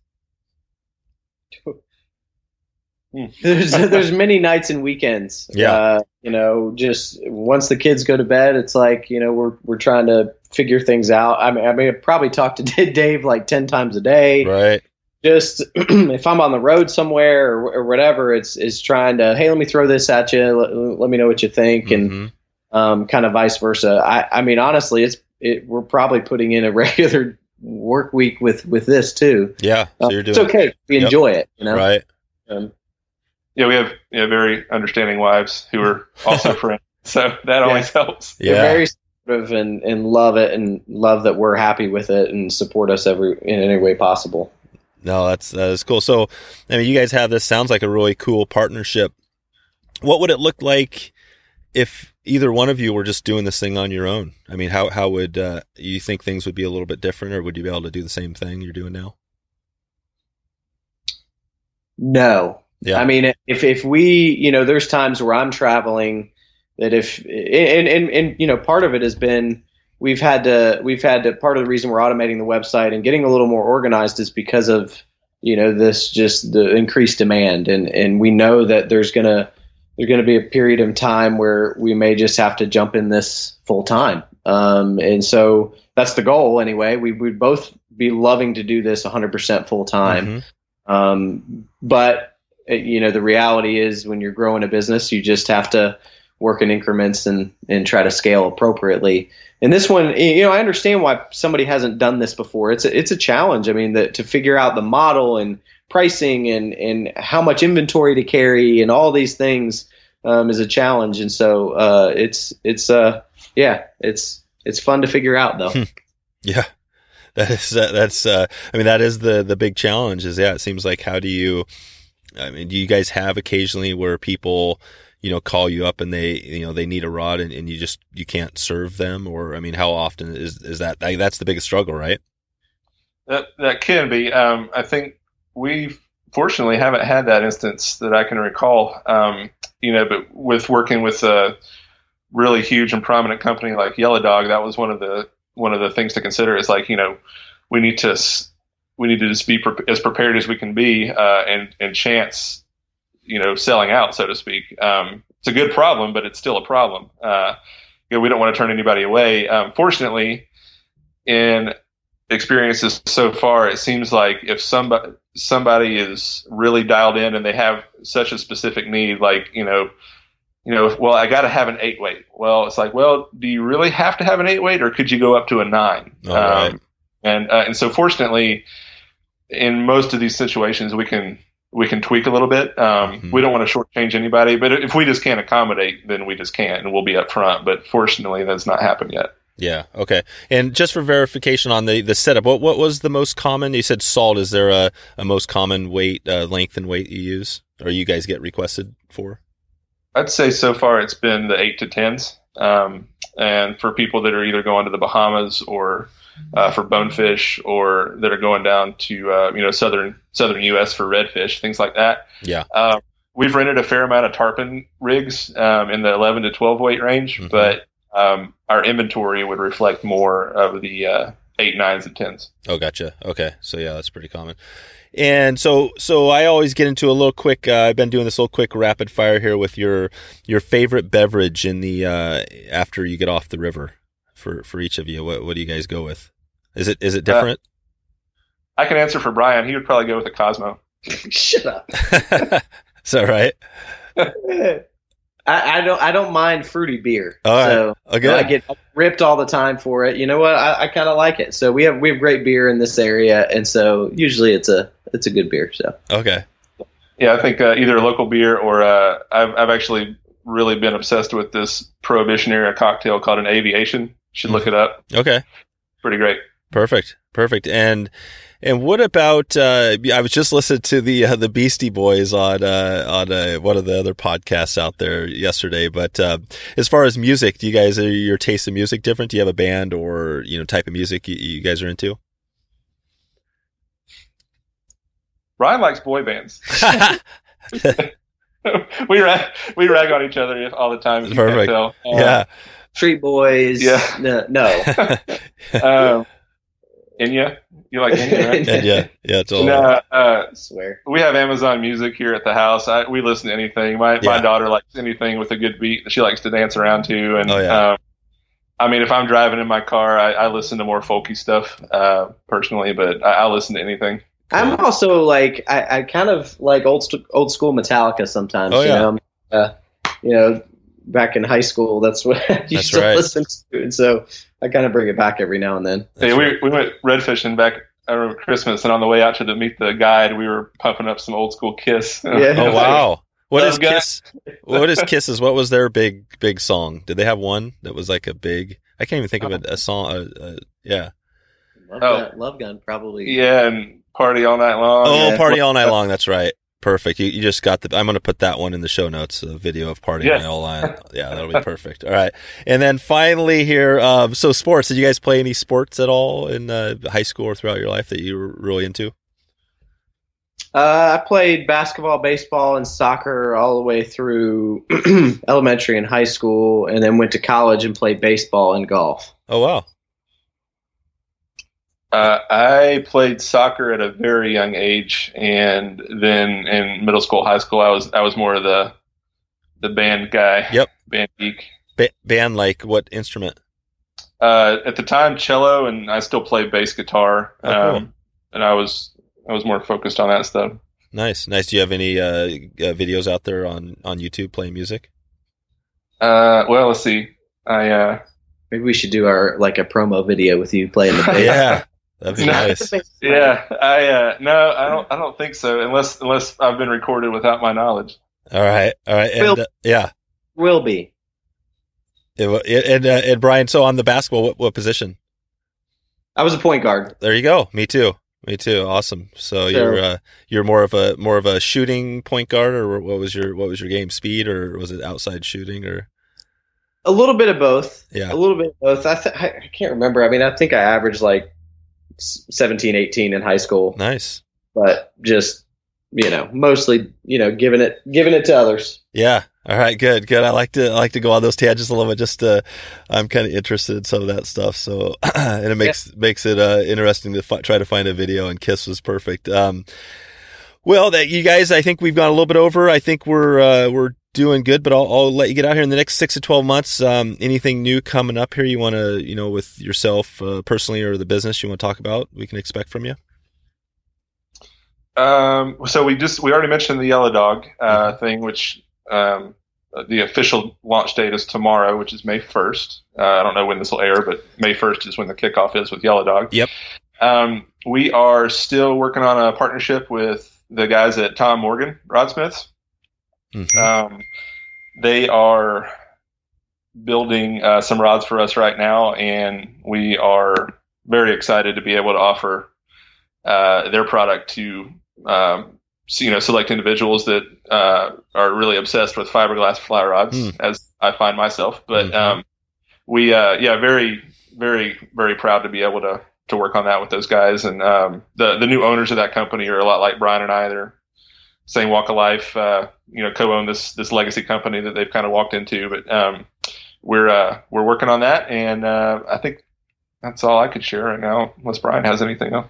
there's there's many nights and weekends. Yeah. Uh, you know, just once the kids go to bed, it's like you know we're we're trying to figure things out. I mean, I mean, I probably talk to Dave like ten times a day. Right. Just if I'm on the road somewhere or, or, whatever, it's it's trying to hey, let me throw this at you. Let, let me know what you think, Mm-hmm. and um, kind of vice versa. I I mean, honestly, it's it, we're probably putting in a regular work week with with this too. yeah so Uh, you're doing it's okay. We Yep. enjoy it. You know. right Um, Yeah, we have yeah, very understanding wives who are also friends, so that always helps. They're yeah very supportive and, and love it and love that we're happy with it and support us every in any way possible. No, that's that is cool. So, I mean, you guys have this sounds like a really cool partnership. What would it look like if either one of you were just doing this thing on your own? I mean, how how would uh, you think things would be a little bit different, or would you be able to do the same thing you're doing now? No, Yeah, I mean if if we you know there's times where I'm traveling that if and and and you know part of it has been we've had to we've had to part of the reason we're automating the website and getting a little more organized is because of you know this just the increased demand. And and we know that there's gonna there's gonna be a period of time where we may just have to jump in this full time. Um, and so that's the goal anyway. We would both be loving to do this 100% full time. Mhm. um, but you know, the reality is when you're growing a business, you just have to work in increments and and try to scale appropriately. And this one, you know, I understand why somebody hasn't done this before. It's a, it's a challenge. I mean, to figure out the model and pricing and and how much inventory to carry and all these things um, is a challenge. And so uh, it's it's uh yeah, it's it's fun to figure out though. Yeah, that is uh, that's. Uh, I mean, that is the the big challenge. Is yeah, it seems like how do you? I mean, do you guys have occasionally where people, you know, call you up and they, you know, they need a rod and, and you just you can't serve them, or I mean, how often is is that? Like, that's the biggest struggle, right? That that can be. Um, I think we fortunately haven't had that instance that I can recall. Um, you know, but with working with a really huge and prominent company like Yellow Dog, that was one of the one of the things to consider. Is like you know, we need to we need to just be pre- as prepared as we can be, uh, and and chance, you know, selling out, so to speak. Um, it's a good problem, but it's still a problem. Uh, you know, we don't want to turn anybody away. Um, fortunately, in experiences so far, it seems like if somebody somebody is really dialed in and they have such a specific need, like you know, you know, well, I got to have an eight weight. Well, it's like, well, do you really have to have an eight weight, or could you go up to a nine? All right. And uh, and so, fortunately, in most of these situations, we can we can tweak a little bit. Um, Mhm. We don't want to shortchange anybody, but if we just can't accommodate, then we just can't, and we'll be upfront. But fortunately, that's not happened yet. Yeah. Okay. And just for verification on the, the setup, what what was the most common? You said salt. Is there a, a most common weight, uh, length, and weight you use, or you guys get requested for? I'd say so far it's been the eight to tens, um, and for people that are either going to the Bahamas or uh, for bonefish, or that are going down to uh, you know southern southern U.S. for redfish, things like that. Yeah. Uh, we've rented a fair amount of tarpon rigs um, in the 11 to 12 weight range, Mhm. but um, our inventory would reflect more of the uh, eight, nines, and tens. Oh, gotcha. Okay, so yeah, that's pretty common. And so, so I always get into a little quick. Uh, I've been doing this little quick rapid fire here with your your favorite beverage in the uh, after you get off the river for for each of you. What what do you guys go with? Is it is it different? I can answer for Brian. He would probably go with a Cosmo. Shut up. is that right? I, I don't I don't mind fruity beer. All right. So Okay. I get ripped all the time for it. You know what? I, I kind of like it. So we have we have great beer in this area, and so usually it's a it's a good beer. So Okay. Yeah, I think uh, either a local beer or uh, I've I've actually really been obsessed with this prohibition era cocktail called an aviation. Should look it up. Okay. Pretty great. Perfect, perfect. And and what about? Uh, I was just listening to the uh, the Beastie Boys on uh, on uh, one of the other podcasts out there yesterday. But uh, as far as music, do you guys are your taste in music different? Do you have a band or you know type of music you, you guys are into? Ryan likes boy bands. we rag we rag on each other all the time. Perfect. Uh, yeah. Street Boys. Yeah. No. no. um, Enya, you like Enya, right? And yeah, yeah, it's all. No, uh, I swear. we have Amazon Music here at the house. I, we listen to anything. My Yeah. my daughter likes anything with a good beat that she likes to dance around to. And Oh, yeah. um, I mean, if I'm driving in my car, I, I listen to more folky stuff uh, personally, but I, I listen to anything. I'm also like I, I kind of like old old school Metallica sometimes. Oh, you yeah. know, uh, you know, back in high school, that's what I used That's to right. listen to, and so I kind of bring it back every now and then. That's Yeah, right. we, we went red fishing back around Christmas, and on the way out to the, meet the guide, we were pumping up some old school Kiss. Yeah. Oh wow. What Love is guy. Kiss? What is Kisses? What was their big big song? Did they have one that was like a big? I can't even think of a, a song. Uh, uh, yeah. Love, Oh. Gun, Love Gun probably. Yeah, and party all night long. Oh, yeah. party all night long. That's right. Perfect. You, you just got the. I'm going to put that one in the show notes. A video of party Yeah. all night. Yeah, that'll be perfect. All right. And then finally here, um, so sports. Did you guys play any sports at all in uh, high school or throughout your life that you were really into? Uh, I played basketball, baseball, and soccer all the way through elementary and high school, and then went to college and played baseball and golf. Oh wow. Uh, I played soccer at a very young age, and then in middle school, high school, I was I was more of the the band guy. Yep. band geek. Ba- band like what instrument? Uh, at the time, cello, and I still play bass guitar. Oh, cool. um, and I was I was more focused on that stuff. Nice, nice. Do you have any uh, uh, videos out there on on YouTube playing music? Uh, well, let's see. I uh, Maybe we should do our like a promo video with you playing the bass. Yeah, that'd be nice. yeah, I uh, no, I don't I don't think so unless unless I've been recorded without my knowledge. All right, all right, and Will- uh, yeah, Will be. It wa- it- and uh, and Brian. So on the basketball, what, what position? I was a point guard. There you go. Me too. Me too. Awesome. So, So- you're uh, you're more of a more of a shooting point guard, or what was your what was your game speed, or was it outside shooting, or A little bit of both. yeah? A little bit of both. I, th- I I can't remember. I mean, I think I averaged like s- 17, 18 in high school, Nice. but just you know, mostly you know, giving it giving it to others. Yeah. All right. Good. Good. I like to I like to go on those tangents a little bit. Just uh, I'm kind of interested in some of that stuff. So and it makes makes it uh, interesting to fi- try to find a video. And Kiss was perfect. Um, well, that you guys, I think we've gone a little bit over. I think we're uh, we're doing good, but I'll, I'll let you get out here in the next six to twelve months. Um, anything new coming up here? You want to you know with yourself uh, personally or the business you want to talk about? We can expect from you. Um, so we just we already mentioned the yellow dog uh, thing, which um, the official launch date is tomorrow, which is May first. Uh, I don't know when this will air, but May first is when the kickoff is with Yellow Dog. Yep. Um, we are still working on a partnership with the guys at Tom Morgan Rodsmiths. Mhm. Um, they are building uh, some rods for us right now, and we are very excited to be able to offer uh, their product to um, you know select individuals that uh, are really obsessed with fiberglass fly rods, Hmm. as I find myself. But Mhm. um, we, uh, yeah, very, very, very proud to be able to to work on that with those guys. And um, the the new owners of that company are a lot like Brian and I. They're same walk of life. Uh, you know, co-own this this legacy company that they've kind of walked into. But um, we're uh, we're working on that, and uh, I think that's all I could share right now, unless Brian has anything else.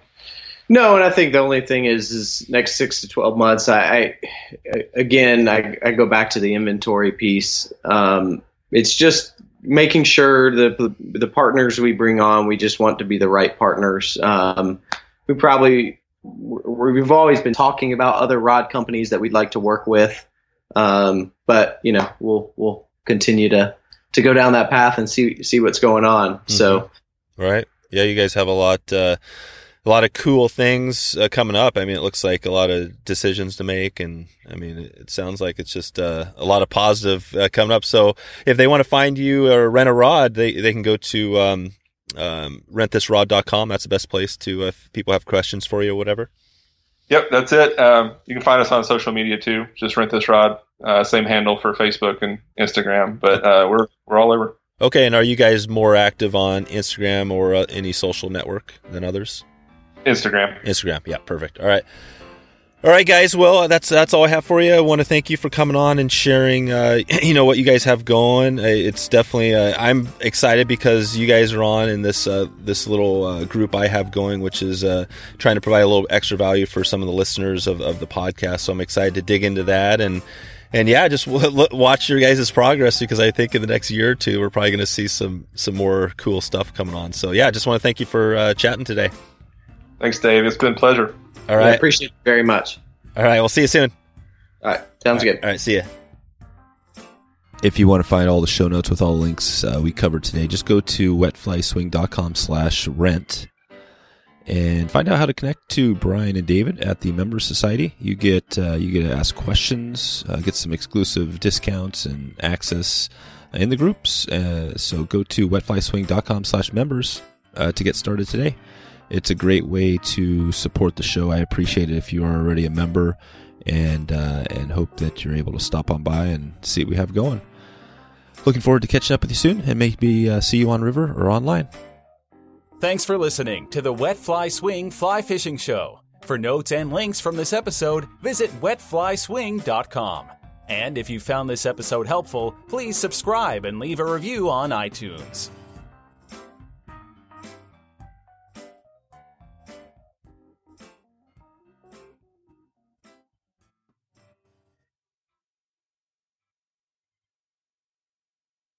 No, and I think the only thing is, is next six to twelve months. I, I again, I, I go back to the inventory piece. Um, it's just making sure the the partners we bring on, we just want to be the right partners. Um, we probably we've always been talking about other rod companies that we'd like to work with, um, but you know, we'll we'll continue to to go down that path and see see what's going on. So. Right. Yeah, you guys have a lot, uh, a lot of cool things uh, coming up. I mean, it looks like a lot of decisions to make, and I mean, it, it sounds like it's just uh, a lot of positive uh, coming up. So, if they want to find you or rent a rod, they they can go to um, um, rentthisrod.com. That's the best place to if people have questions for you or whatever. Yep, that's it. Um, you can find us on social media too. Just rent this rod. Uh, same handle for Facebook and Instagram, but uh, we're we're all over. Okay, and are you guys more active on Instagram or uh, any social network than others? Instagram. Instagram. Yeah, perfect. All right. All right, guys. Well, that's that's all I have for you. I want to thank you for coming on and sharing. Uh, you know what you guys have going. Uh, It's definitely. Uh, I'm excited because you guys are on in this uh, this little uh, group I have going, which is uh, trying to provide a little extra value for some of the listeners of, of the podcast. So I'm excited to dig into that and and yeah, just watch your guys' progress because I think in the next year or two we're probably going to see some some more cool stuff coming on. So yeah, just want to thank you for chatting today. Thanks, Dave. It's been a pleasure. All I appreciate it very much. all right. We'll see you soon. All right. Sounds good. All right, see ya. If you want to find all the show notes with all the links uh, we covered today, just go to wetflyswing.com slash rent and find out how to connect to Brian and David at the Member Society. You get uh, you get to ask questions, uh, get some exclusive discounts and access in the groups. Uh, so go to wetflyswing.com slash members uh, to get started today. It's a great way to support the show. I appreciate it if you are already a member and uh, and hope that you're able to stop on by and see what we have going. Looking forward to catching up with you soon and maybe uh, see you on river or online. Thanks for listening to the Wet Fly Swing Fly Fishing Show. For notes and links from this episode, visit wetflyswing.com. And if you found this episode helpful, please subscribe and leave a review on iTunes.